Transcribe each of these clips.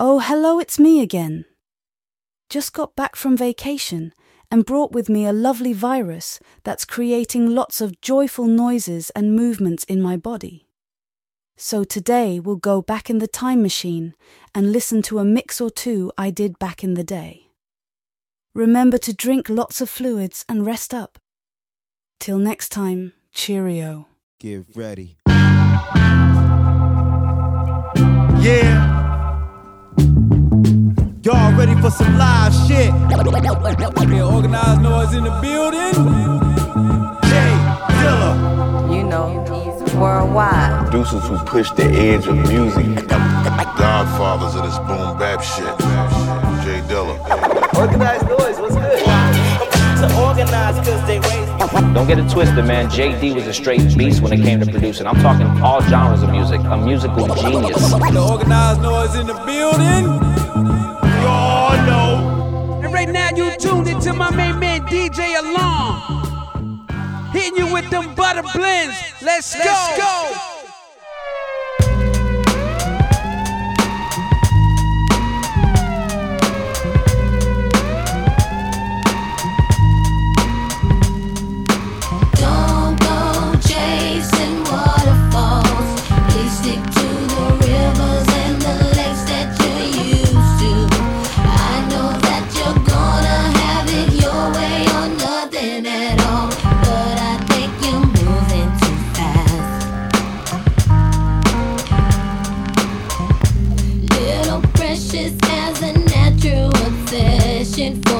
Oh, hello, it's me again. Just got back from vacation and brought with me a lovely virus that's creating lots of joyful noises and movements in my body. So today we'll go back in the time machine and listen to a mix or two I did back in the day. Remember to drink lots of fluids and rest up. Till next time, cheerio. Get ready. Yeah. Y'all ready for some live shit? Yeah, Organized Noize in the building. Jay Dilla. You know, he's worldwide. Producers who push the edge of music. Godfathers of this boom bap shit. Jay Dilla. Organized Noize, what's good? To organize cause they raised Don't get it twisted, man. JD was a straight beast when it came to producing. I'm talking all genres of music, a musical genius. The Organized Noize in the building. And now you tuned into my main man DJ Alarm. Hitting you with them butter blends. Let's, go. go. Obsession for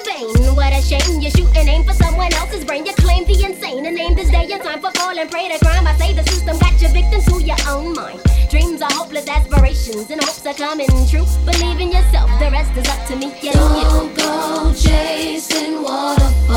What a shame you shoot and aim for someone else's brain. You claim the insane and name this day a time for fall and pray to crime. I say the system got your victim to your own mind. Dreams are hopeless aspirations and hopes are coming true. Believe in yourself, the rest is up to me. Don't go chasing waterfalls.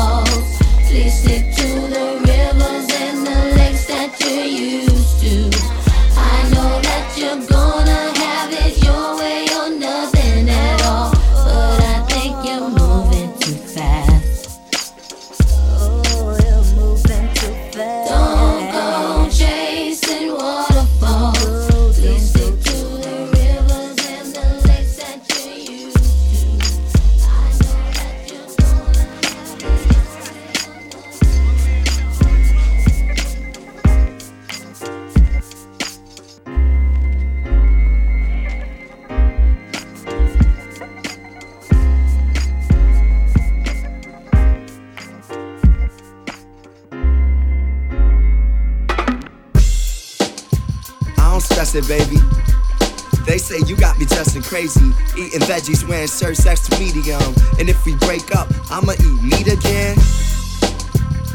Veggies, wearing shirts extra medium. And if we break up, I'ma eat meat again.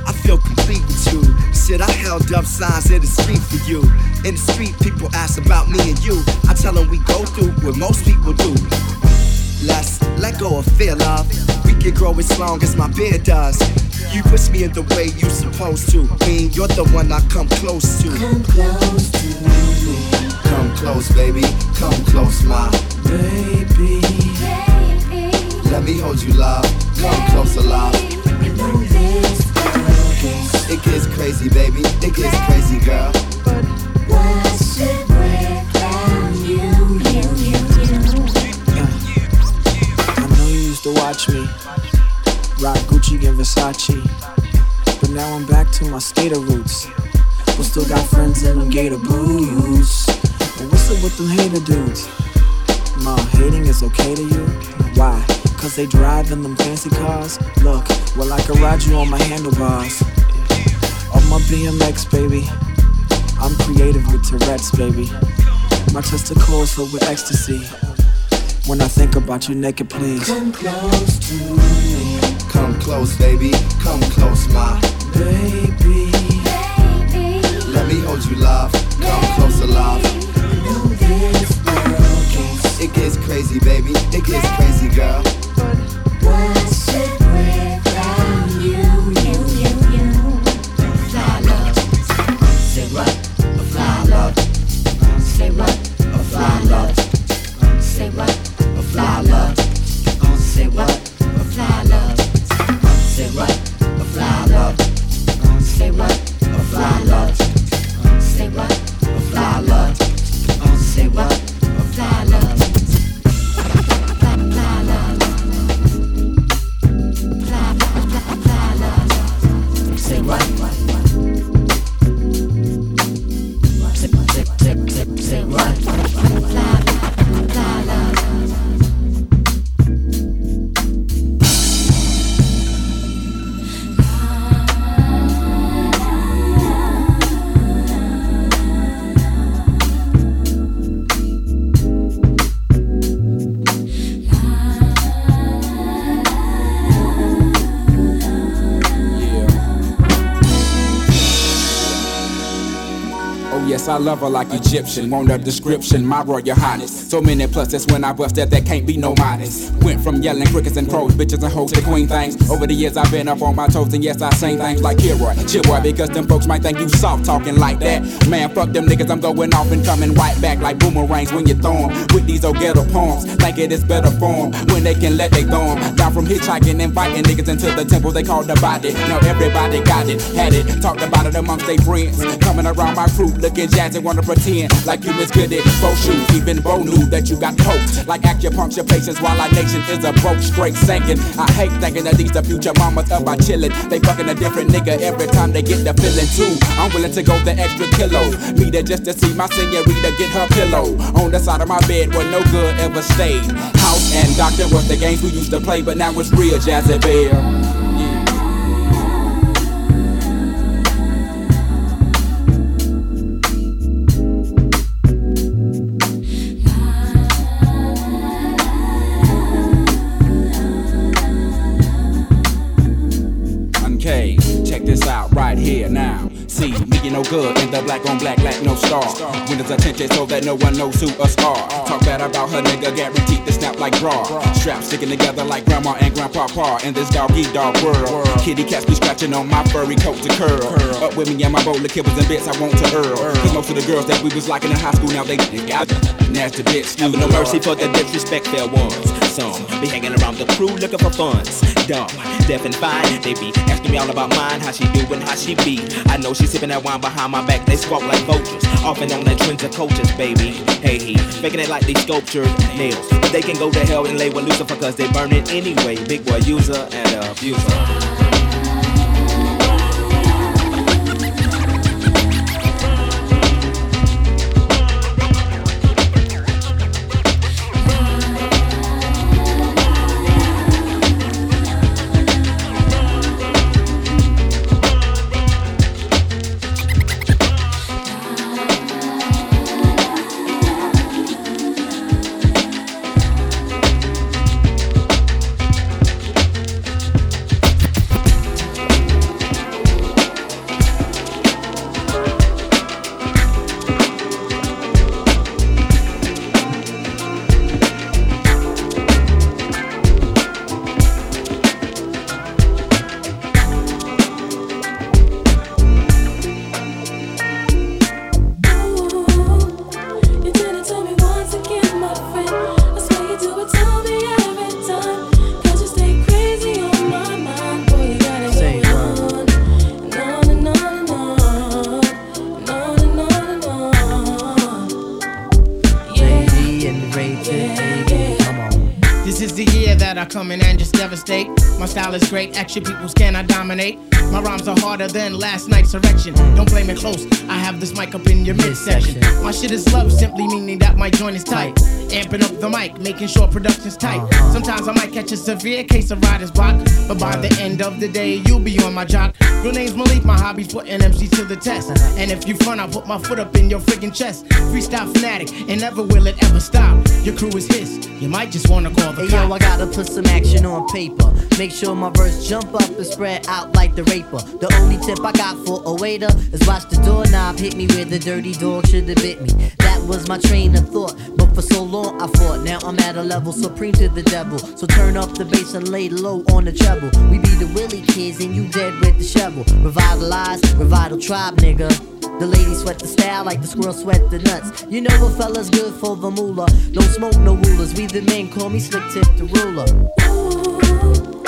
I feel complete with you. Shit, I held up signs in the street for you. In the street, people ask about me and you. I tell them we go through what most people do. Let's let go of fear, love. We can grow as long as my beard does. You push me in the way you supposed to. Mean you're the one I come close to. Come close to close, baby. Come close, my baby. Let me hold you, love. Come closer, love. It gets crazy, baby. It gets crazy, girl. Watch it break down you, you, you, you. I know you used to watch me rock Gucci and Versace, but now I'm back to my skater roots. But still got friends in them gator boots. But what's up with them hater dudes? Ma, hating is okay to you? Why? Cause they drive in them fancy cars? Look, well, I can ride you on my handlebars. On my BMX, baby. I'm creative with Tourette's, baby. My testicles filled with ecstasy. When I think about you naked, please. Come close to me. Come close, baby. Come close, my baby. Let me hold you, love. Come closer, love. It gets crazy, baby. It gets crazy, girl. Watch love her like Egyptian. Want a description, my royal highness. So many pluses when I bust that that can't be no minus. Went from yelling crickets and crows, bitches and hoes to queen things. Over the years I've been up on my toes and yes I sing things like Kilroy, chill boy because them folks might think you soft talking like that. Man, fuck them niggas, I'm going off and coming right back like boomerangs when you throw 'em. With these old ghetto poems, think it is better form when they can let they throw 'em. Down from hitchhiking, inviting niggas into the temple they call the body. Now everybody got it, had it, talked about it amongst their friends. Coming around my crew, looking jazzy, wanna pretend like you miss good at both shoes. Even Bo knew that you got poked. Like acupuncture patients while our nation is a broke, straight sinking. I hate thinking that these the future mamas up by chillin'. They fucking a different nigga every time they get the feeling too. I'm willing to go the extra kilo. Me there just to see my senorita get her pillow. On the side of my bed where no good ever stayed. House and doctor was the games we used to play, but now it's real Jazzy Bear. Good in the black on black, black no star. Winners attention so that no one knows who us are. Talk bad about her nigga, guaranteed to snap like bra. Straps sticking together like grandma and grandpa pa in this doggy dog world. Kitty cats be scratching on my furry coat to curl. Up with me and my bowl of kibbles and bits, I want to earl. Cause most of the girls that we was liking in high school now they, they got nasty bitch. Have no mercy for the disrespectful ones. Some be hanging around the crew looking for funds. Dumb, deaf and fine. They be asking me all about mine, how she doing, how she be. I know she sipping that wine behind my back. They squawk like vultures, often on that trends of cultures, baby. Hey, he making it like these sculptured nails. But they can go to hell and lay with Lucifer cause they burn it anyway. Big boy user and abuser. Action peoples cannot dominate. My rhymes are harder than last night's erection. Don't blame it close, I have this mic in your midsection. My shit is love, simply meaning that my joint is tight. Amping up the mic, making sure production's tight. Uh-huh. Sometimes I might catch a severe case of writer's block, but by the end of the day, you'll be on my jock. Real name's Malik, my hobby's putting MCs to the test. Uh-huh. And if you front, I'll put my foot up in your freaking chest. Freestyle fanatic, and never will it ever stop. Your crew is his, you might just wanna call the Hey yo, I gotta put some action on paper. Make sure my verse jump up and spread out like the raper. The only tip I got for a waiter is watch the doorknob hit me with the dirty dog should have bit me. That was my train of thought, but for so long I fought. Now I'm at a level supreme to the devil. So turn up the bass and lay low on the treble. We be the Willie kids and you dead with the shovel. Revitalize, revital tribe, nigga. The ladies sweat the style like the squirrel sweat the nuts. You know what fella's good for the moolah. Don't smoke no rulers. We the men call me slick tip the ruler. Yo,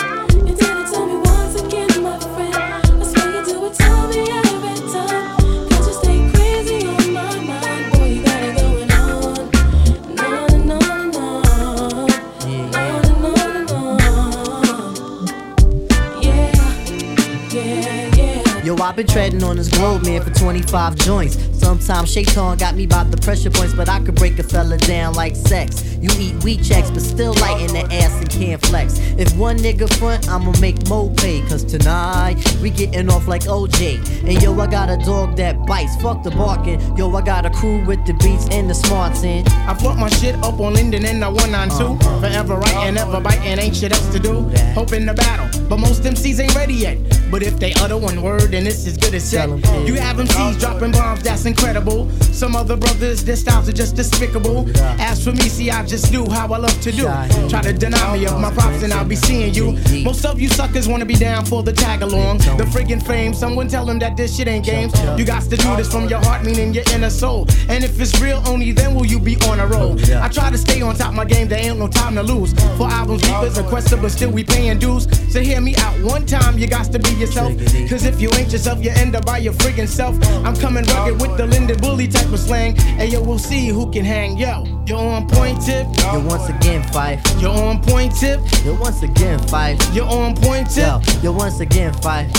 I've been treading on this globe, man, for 25 joints. Sometimes Shaitan got me by the pressure points, but I could break a fella down like sex. You eat wheat checks, but still light in the ass and can't flex. If one nigga front, I'ma make Mo pay. Cause tonight, we getting off like OJ. And yo, I got a dog that bites, fuck the barking. Yo, I got a crew with the beats and the smarts in. I put my shit up on Linden and the 192. Forever writing, uh-huh. ever biting, ain't shit else to do. Hoping the battle, but most MCs ain't ready yet. But if they utter one word, then it's as good as set. You have MCs uh-huh. dropping bombs, that's incredible. Some other brothers, their styles are just despicable. As for me, see, I just do how I love to do. Try to deny me of my props, and I'll be seeing you. Most of you suckers wanna be down for the tag along. The friggin' fame, someone tell them that this shit ain't games. You got to do this from your heart, meaning your inner soul. And if it's real, only then will you be on a roll. I try to stay on top of my game, there ain't no time to lose. For albums, beepers, and quester, but still we paying dues. So hear me out one time, you got to be yourself. Cause if you ain't yourself, you end up by your friggin' self. I'm coming rugged with the Linden Bully type of slang. Hey yo, we'll see who can hang. Yo, you're on point tip. Yo, once again, Phife. You're on point tip. Yo, once again, Phife. You're on point tip. Yo, yo, once again, Phife.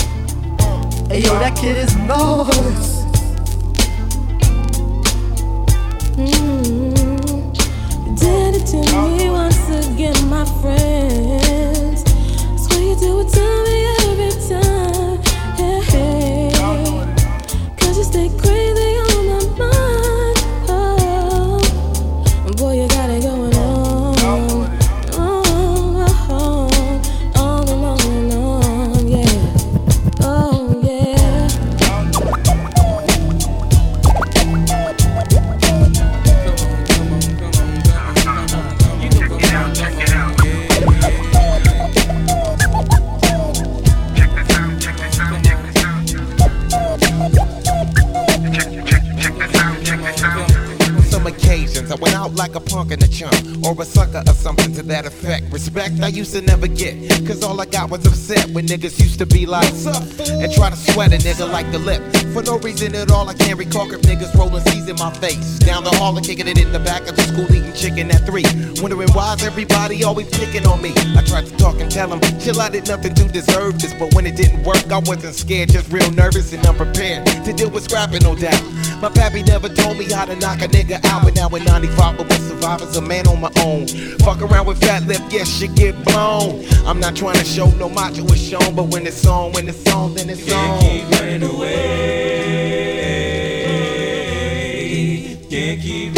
Hey yo, that kid is nice. Mm, did it to me once again, my friends. I swear you do it to me every time. Stay crazy I went out like a punk in a chump or a sucker or something to that effect. Respect I used to never get, cause all I got was upset when niggas used to be like, "Sup, and try to sweat a nigga like the lip. For no reason at all, I can't recall if niggas rolling C's in my face. Down the hall and kicking it in the back of the school eating chicken at three. Wondering why's everybody always picking on me. I tried to talk and tell them, chill, I did nothing to deserve this. But when it didn't work, I wasn't scared, just real nervous and unprepared to deal with scrapping, no doubt. My pappy never told me how to knock a nigga out, but now in 95, but with survivors, a man on my own. Fuck around with fat lip, yes, shit get blown. I'm not trying to show no macho is shown, but when it's on, when it's on, then it's on. Keep running away. Can't keep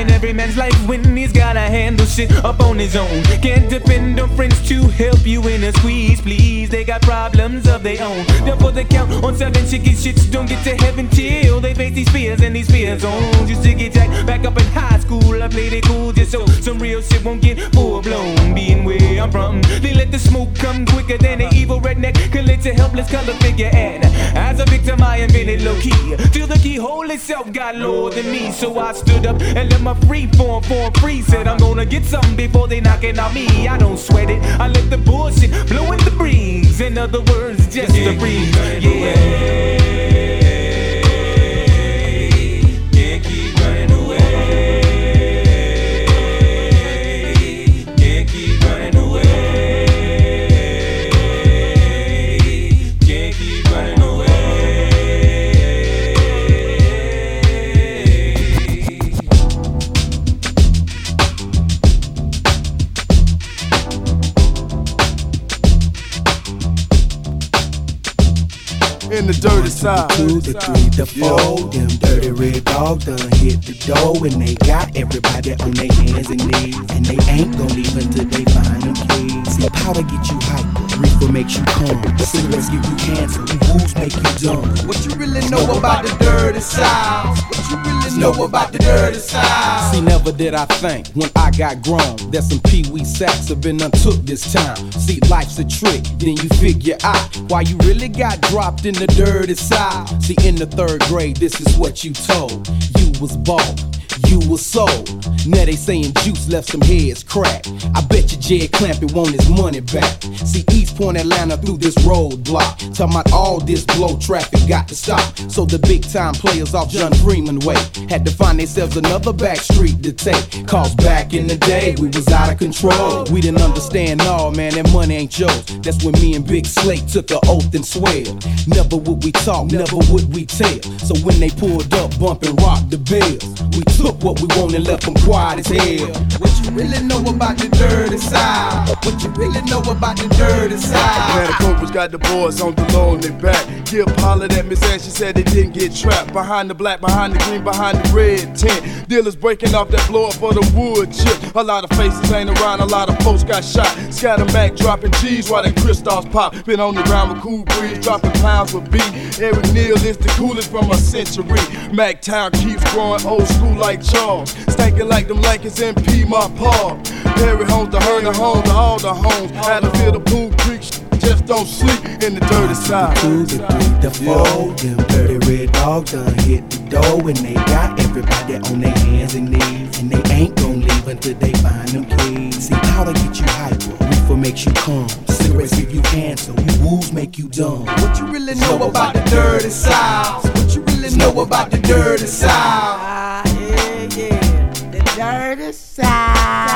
in every man's life when he's gotta handle shit up on his own. Can't depend on friends to help you in a squeeze, please. They got problems of their own. Therefore, they count on seven chicken shits. Don't get to heaven till they face these fears and these fear zones. Used to get jacked back up in high school. I played it cool just so some real shit won't get full blown. Being where I'm from, they let the smoke come quicker than an evil redneck can let a helpless color figure. And as a victim, I invented low key. Till the keyhole itself got lower than me. So I stood up and let my free form form free. Said I'm gonna get something before they knocking on me. I don't sweat it. I let the bullshit blow in the breeze. In other words, just a breeze. Yeah. The side. Two, the three, the four. Them dirty red dogs done hit the door and they got everybody on their hands and knees. And they ain't gon' leave until they find them keys. See, powder get you hyper, reefer makes you calm. Cigarettes give you cancer, booze make you dumb. What you really know about the dirty side? What you really know about the dirty side? See, never did I think when I got grown that some pee wee sacks have been untook this time. See, life's a trick, then you figure out why you really got dropped in the dirty side. See, in the third grade, this is what you told. You was bald. You were sold. Now they saying Juice left some heads cracked. I bet you Jed Clampett want his money back. See East Point Atlanta through this roadblock. Talking about all this blow traffic got to stop. So the big time players off John Freeman way had to find themselves another back street to take. Cause back in the day we was out of control. We didn't understand, no man, that money ain't yours. That's when me and Big Slate took an oath and swear. Never would we talk, never would we tell. So when they pulled up, bumping rock the bells, we took what we want and left them quiet as hell. What you really know about the dirty side? What you really know about the dirty side? Man, the Cobras got the boys on the their back. Gipp hollered at Miss Ann, she said they didn't get trapped. Behind the black, behind the green, behind the red tent. Dealers breaking off that blow up for the wood chip. A lot of faces ain't around, a lot of folks got shot. Scatter Mac dropping cheese while they crystals pop. Been on the ground with cool breeze, dropping pounds with beat. Eric Neal is the coolest from a century. Mac Town keeps growing old school like Charles. Stankin' like them Lakers in P, my paw. Perry homes, the Herner homes, to all the homes. Had to feel the Boone Creek just don't sleep in the dirty side. Two, the three, the four. Them dirty red dogs done hit the door and they got everybody on their hands and knees. And they ain't gon' leave until they find them keys. See, how powder get you hyper, reefer makes you calm. Cigarettes give you cancer, woos make you dumb. What you really know about the dirty side? What you really know about the dirty side? Side.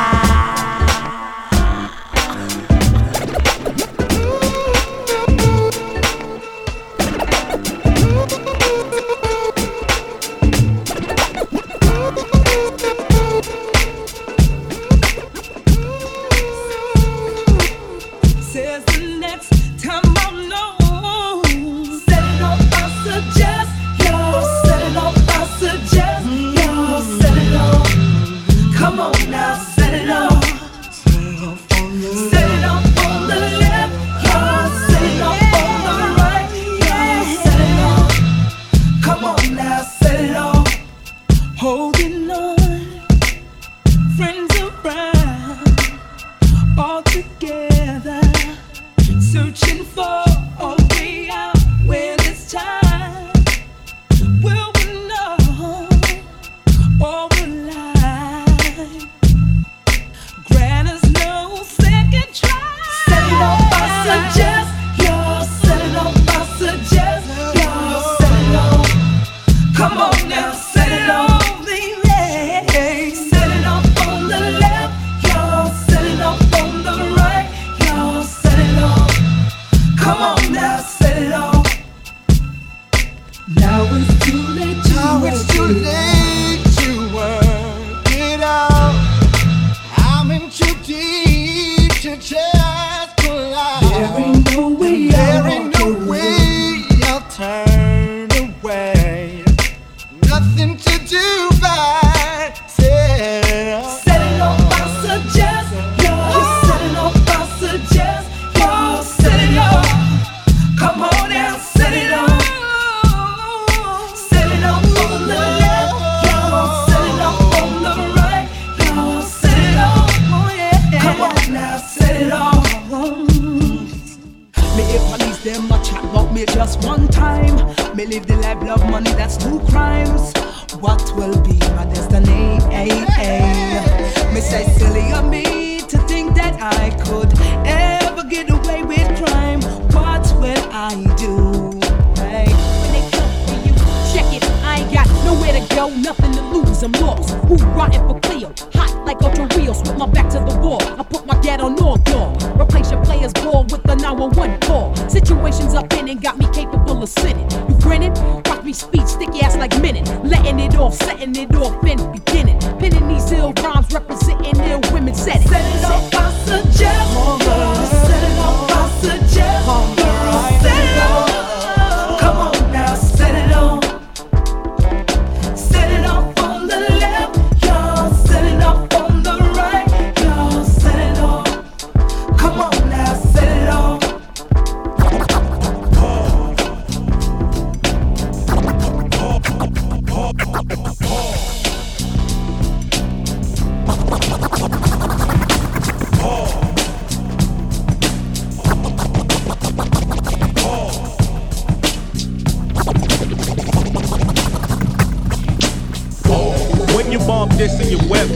You bump this in your whip,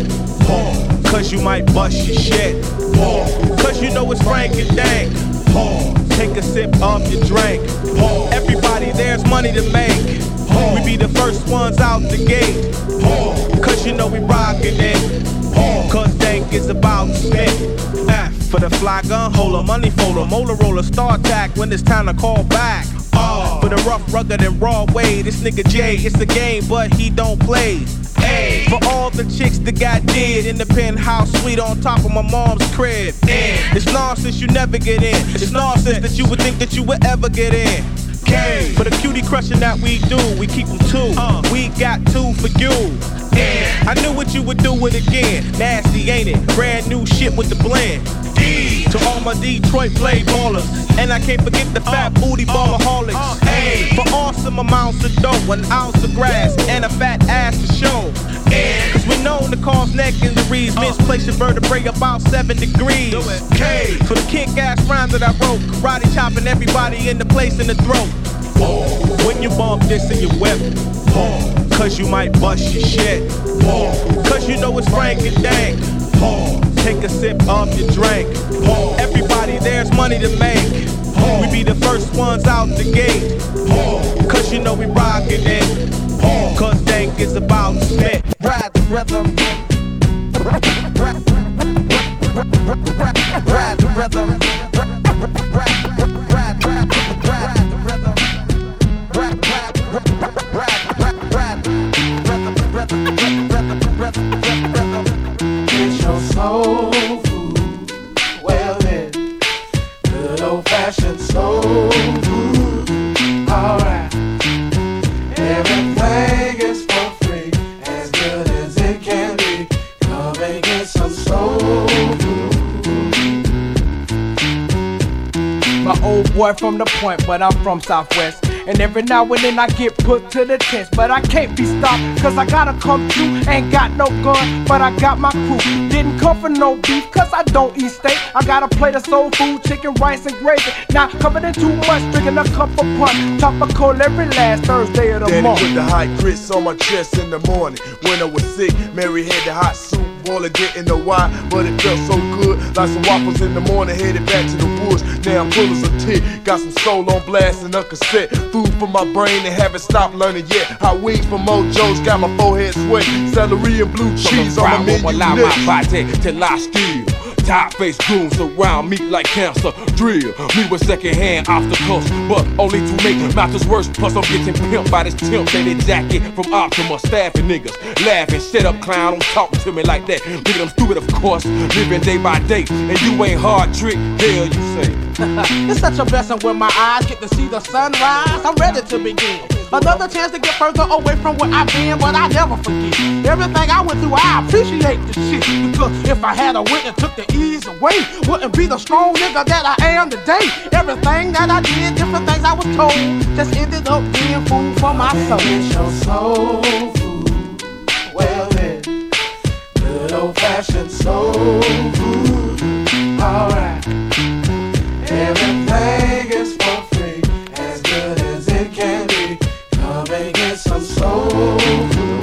cause you might bust your shit. It's Frank and Dank. Take a sip of your drink. Everybody, there's money to make. We be the first ones out the gate. Cause you know we rockin' it. Cause Dank is about spit. F ah, for the fly gun holder, money folder, molar roller, star attack when it's time to call back. R for the rough, rugged, and raw way. This nigga Jay, it's a game, but he don't play. For all the chicks that got dead in the penthouse suite on top of my mom's crib. N it's nonsense you never get in. It's nonsense that you would think that you would ever get in. K for the cutie crushing that we do, we keep them two. Uh. We got two for you. I knew what you would do it again. Nasty, ain't it? Brand new shit with the blend. D. To all my Detroit play ballers. And I can't forget the fat booty ballaholics. A for awesome amounts of dough, an ounce of grass, and a fat ass to show. N cause we known to cause neck injuries, misplaced your vertebrae about seven degrees. K for the kick ass rhymes that I wrote, karate chopping everybody in the place in the throat. When you bump this in your whip, cause you might bust your shit. Cause you know it's Frank and Dank. Take a sip of your drink. Everybody, there's money to make. We be the first ones out the gate. Cause you know we rockin' it. Cause Dank is about to spit. Ride the rhythm. Ride the rhythm. From the point, but I'm from Southwest. And every now and then I get put to the test, but I can't be stopped, cause I gotta come through. Ain't got no gun, but I got my crew. Didn't come for no beef, cause I don't eat steak. I got a plate of soul food, chicken, rice, and gravy. Not covered in too much, drinking a cup of punch. Top of cold every last Thursday of the Danny month. with the hot grits on my chest in the morning. When I was sick, Mary had the hot soup boiler, didn't know why, but it felt so good. Like some waffles in the morning, headed back to the woods. Now I'm full as a tick. Got some soul on blast and a cassette. Food for my brain and haven't stopped learning yet. Hot wings from Mojo's got my forehead sweat. Celery and blue cheese on the From menu. allow my body till I steal. Top face goons around me like cancer. Drill me with second hand obstacles, but only to make matters worse. Plus, I'm getting pimped by this temp faded jacket from Optima. Staffing niggas laughing, shut up, clown. Don't talk to me like that. At I'm stupid, of course. Living day by day, and you ain't hard trick. Hell, you say. it's such a blessing when my eyes get to see the sunrise. I'm ready to begin. Another chance to get further away from where I've been, but I never forget. Everything I went through, I appreciate the shit. Because if I had a wit and took the ease away, wouldn't be the strong nigga that I am today. Everything that I did, different things I was told, just ended up being food for my soul. It's your soul food. Well then, good old fashioned soul food. Alright. Everything soul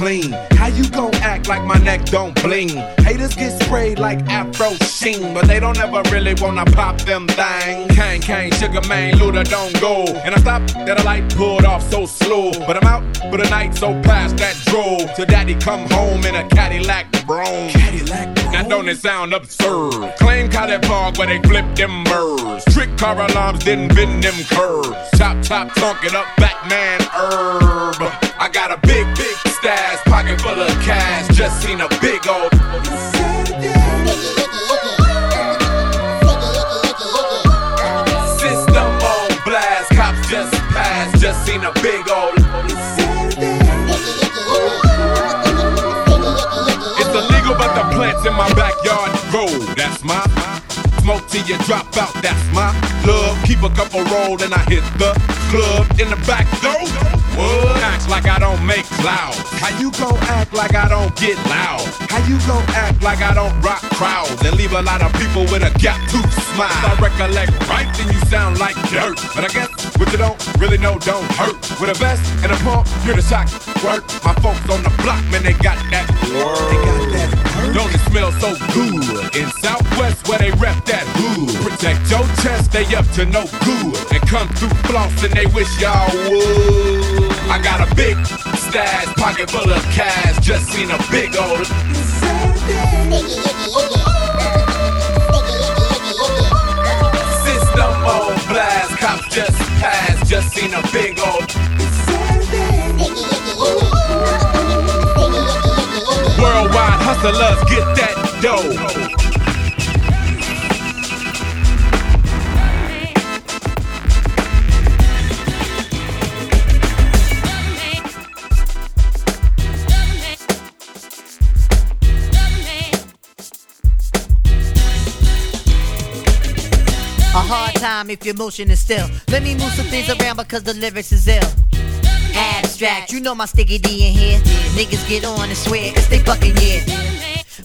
clean. How you gon' act like my neck don't bling? Haters get sprayed like Afro Sheen, but they don't ever really wanna pop them thang. Kang Kang, Sugar Man, Luda don't go. And I stopped that a light pulled off so slow. But I'm out for the night, so past that drove. To daddy come home in a Cadillac Brougham. Cadillac Now don't it sound absurd? Claim Cali Park where they flip them birds. Trick car alarms didn't bend them curves. Chop, chop, tonk it up, Batman herb. I got a big, big stash, pocket full of cash. Just seen a big old. System on blast, cops just passed. Just seen a big old. It's illegal, but the plants in my backyard grow. That's my till you drop out. That's my love. Keep a couple roll and I hit the club in the back door. What? Acts like I don't make loud. How you gon' act like I don't get loud? How you gon' act like I don't rock crowds and leave a lot of people with a gap tooth smile? If I recollect right, then you sound like dirt. But I guess what you don't really know don't hurt. With a vest and a pump, you're the shock work. My folks on the block, man, they got that word. They got that Don't it smell so good? In Southwest where they rep that hood. Protect your chest, they up to no good. And come through floss and they wish y'all would. I got a big stash, pocket full of cash. Just seen a big old. System on blast, cops just passed. Just seen a big old. Worldwide hustlers get that dough. A hard time if your motion is still. Let me move some things around because the lyrics is ill. Abstract, you know my sticky D in here. Niggas get on and swear it's they fucking yeah.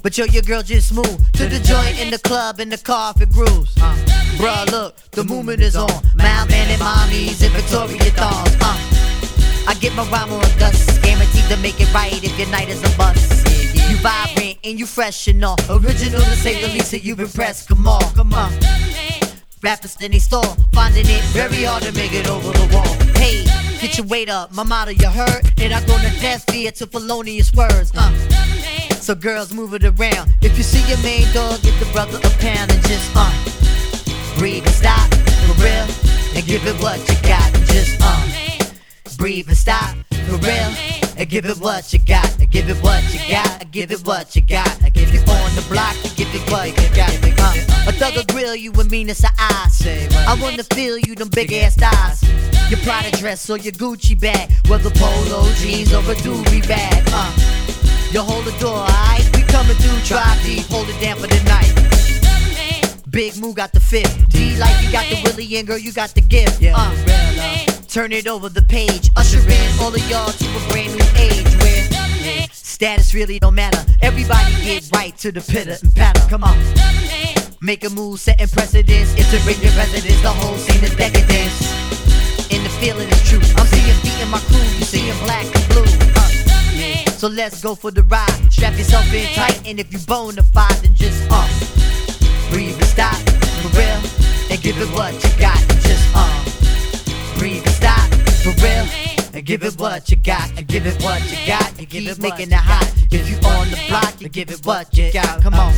But yo, your girl just moved to the joint in the club in the car if it grooves. Uh, bruh, look, the movement is on. Mild man and mommies and Victoria thongs. Uh, I get my rhyme on dust, guaranteed to make it right if your night is a bust. You vibrant and you fresh and all. Original to say the least, that you've impressed. Come on, come on. Rappers in they stall, finding it very hard to make it over the wall. Hey, get your weight up, my motto you heard, and I go to death fear to felonious words. Uh. So girls move it around. If you see your main dog, get the brother a pound and just uh breathe and stop for real, and give it what you got. And just uh breathe and stop for real. And give it what you got, and give it what you got, and give it what you got. And give you on the block, and give it what you got. Uh, a thug will grill you with meanness of eyes. I wanna feel you, them big ass thighs. Your Prada dress or your Gucci bag, whether polo jeans or a doobie bag. Uh, you hold the door, alright? We coming through, try deep, hold it down for the night. Big Moo got the fifth. D like you got the Willie and girl, you got the gift. Uh, turn it over the page. Usher in all of y'all to a brand new age where status really don't matter. Everybody get right to the pitter and patter. Come on. Make a move, setting precedence. Your residence, the whole scene is decadence. And the feeling is true. I'm seeing feet in my crew, you seeing black and blue. Uh, so let's go for the ride. Strap yourself in tight, and if you bona fide, then just uh breathe and stop for real, and Give it what you got, just uh, for real. And give it what you got, and give it what you got. You keep it making it hot. If you on the block, you give it what you got. Come on,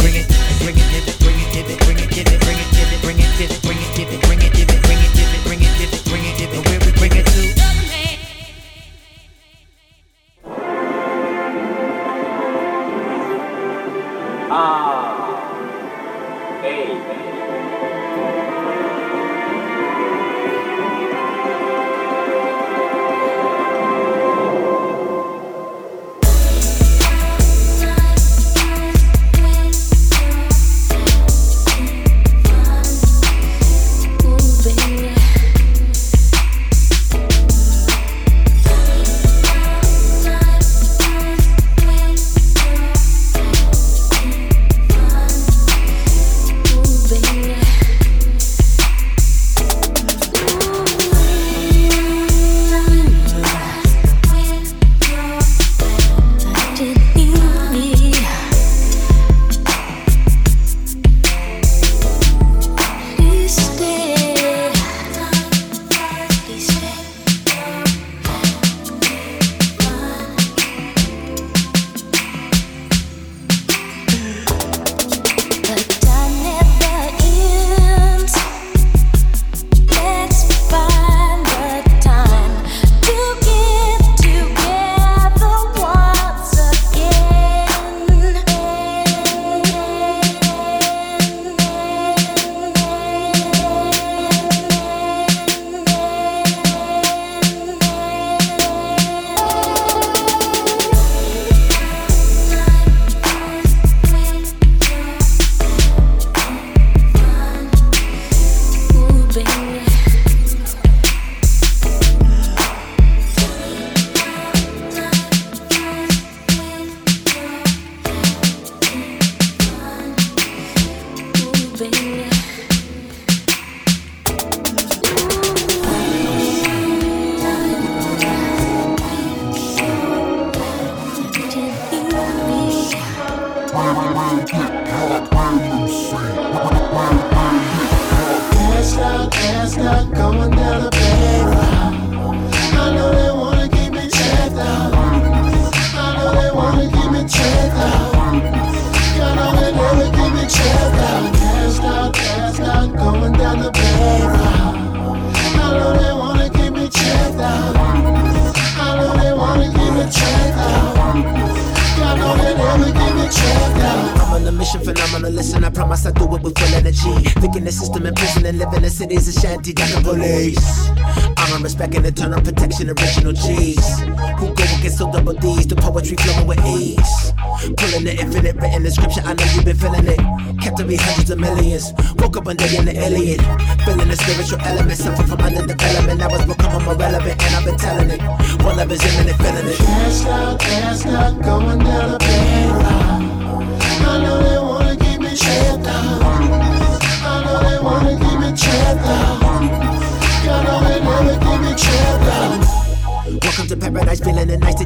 bring it, bring it, give it, bring it, give it, bring it, give it, bring it, give it, bring it, give it, bring it, give it, bring it, give it, bring it,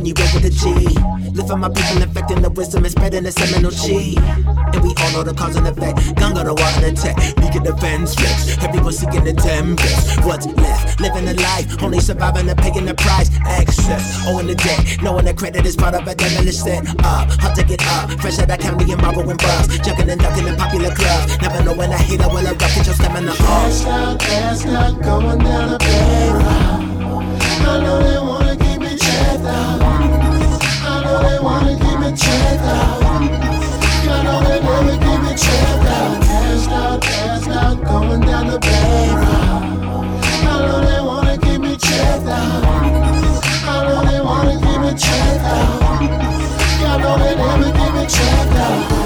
it and you go with a G. Live for my people, infecting the wisdom and spreading the seminal chi. And we all know the cause and effect. Gun got a and attack. Leak of defense flex. Everyone seeking the tempest. What's left? Living a life, only surviving and paying the price. Access, owing the debt. Knowing the credit is part of a devilish set up. I'll take it up. Fresh out of county and borrowing bucks. Jugging and ducking in popular clubs. Never know when I hate or will erupt. Get your stamina. Passed out, passed out, going down a bad. I know they I know they wanna keep me checked out. I know they keep me checked out. Going down the route. I know they wanna keep me checked. I know they wanna me. I know they never me out.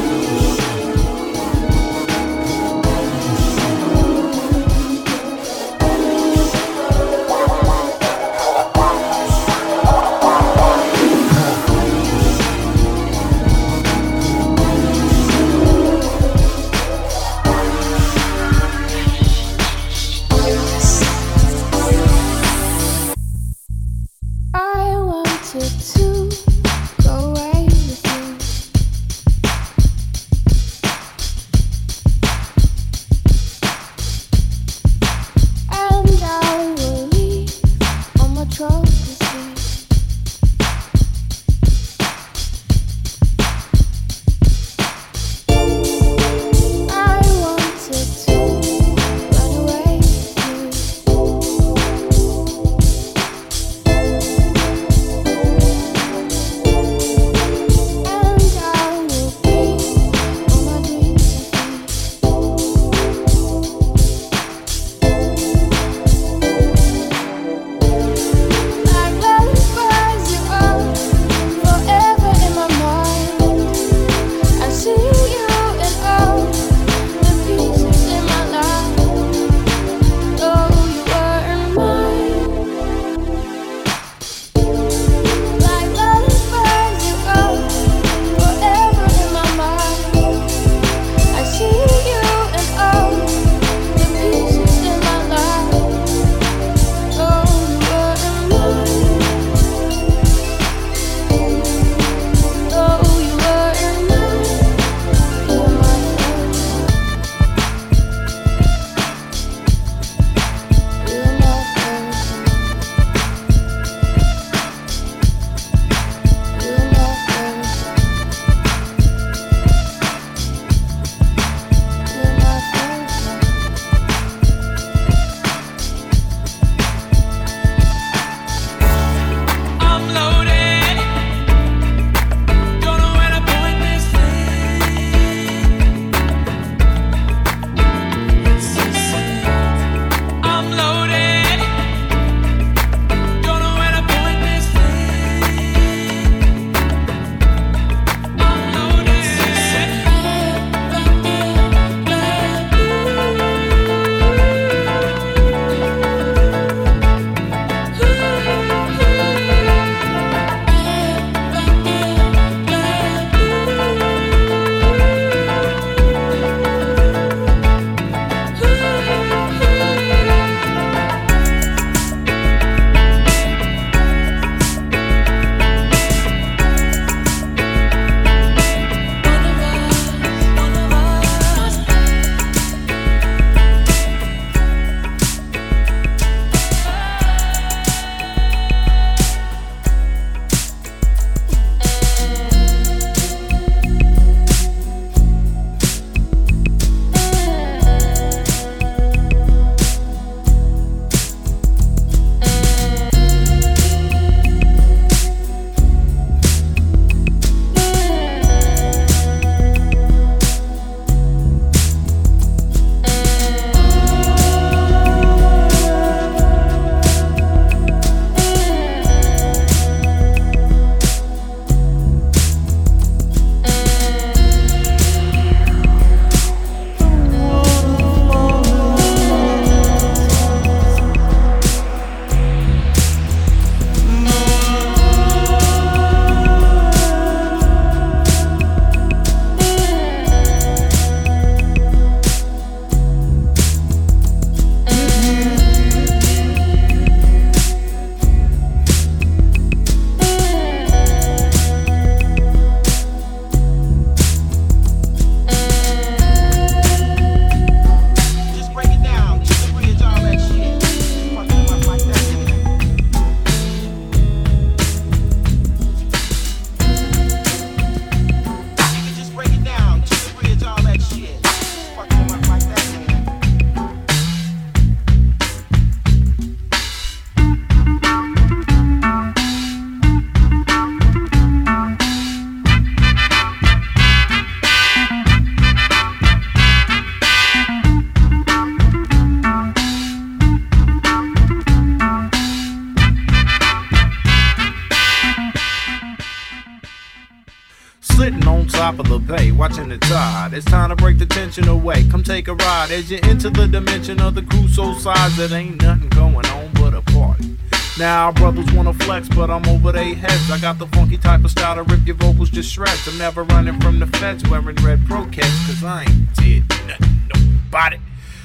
Ride as you enter the dimension of the crucial size. That ain't nothing going on but a party. Now brothers wanna flex, but I'm over their heads. I got the funky type of style to rip your vocals to shreds. I'm never running from the feds wearing red Pro-Keds, cause I ain't did nothing, nobody.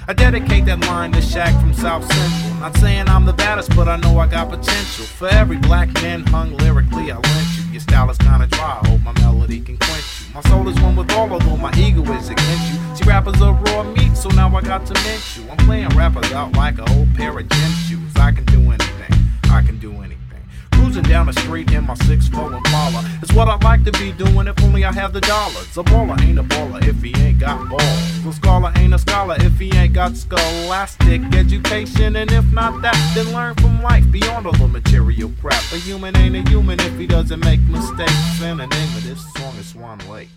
I dedicate that line to Shaq from South Central. Not saying I'm the baddest, but I know I got potential. For every black man hung lyrically, I lent you. Your style is kinda dry, I hope my melody can quench you. My soul is one with all of them, my ego is against you. See, rappers are raw meat, so now I got to mint you. I'm playing rappers out like a whole pair of gym shoes. I can do anything, I can do anything. Cruising down the street in my 6'4 Impala. It's what I'd like to be doing if only I have the dollars. A baller ain't a baller if he ain't got balls. A scholar ain't a scholar if he ain't got scholastic education. And if not that, then learn from life beyond all the material crap. A human ain't a human if he doesn't make mistakes. And the name of this song is Swan Lake.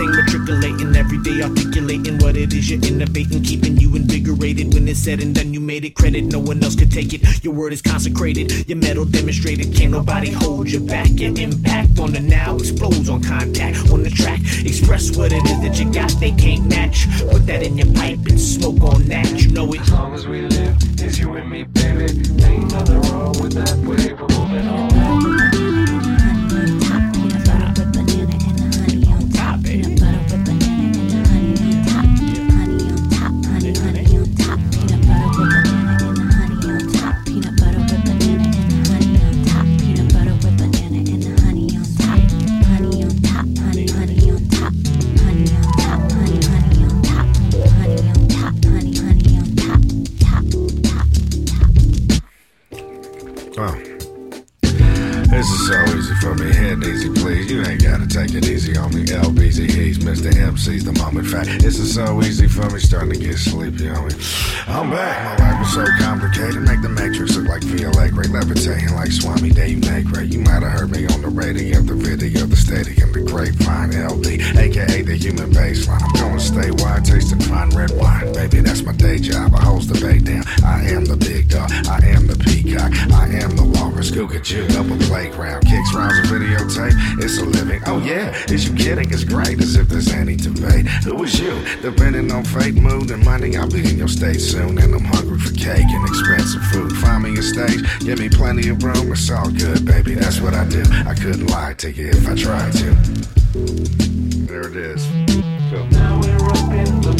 Say. Keep your thing matriculating every day, articulating what it is you're innovating, keeping you invigorated. When it's said and done, you made it credit. No one else could take it. Your word is consecrated. Your mettle demonstrated. Can't nobody hold you back. Your impact on the now explodes on contact. On the track, express what it is that you got. They can't match. Put that in your pipe and smoke on that. You know it. As long as we live, it's you and me, baby. Ain't nothing wrong with that. We're moving on fact. This is so easy for me, starting to get sleepy me. I'm back. My life was so complicated. Make the matrix look like VLA. Great levitating like Swami Dave Negre. You might have heard me on the radio, the video, the stadium, the grapevine, LD, aka the human baseline. I'm going statewide, tasting fine red wine. Baby, that's my day job. I host the bay down. I am the big dog. I am the peacock. I am the walrus. Up a playground. Kicks rounds of videotape. It's a living. Oh yeah, is you kidding? It's great as if there's any debate. Who is you? Depending on fate, mood, and money, I'll be in your state soon. And I'm hungry for cake and expensive food. Find me a stage, give me plenty of room. It's all good, baby. That's what I do. I couldn't lie to you if I tried to. There it is. Cool.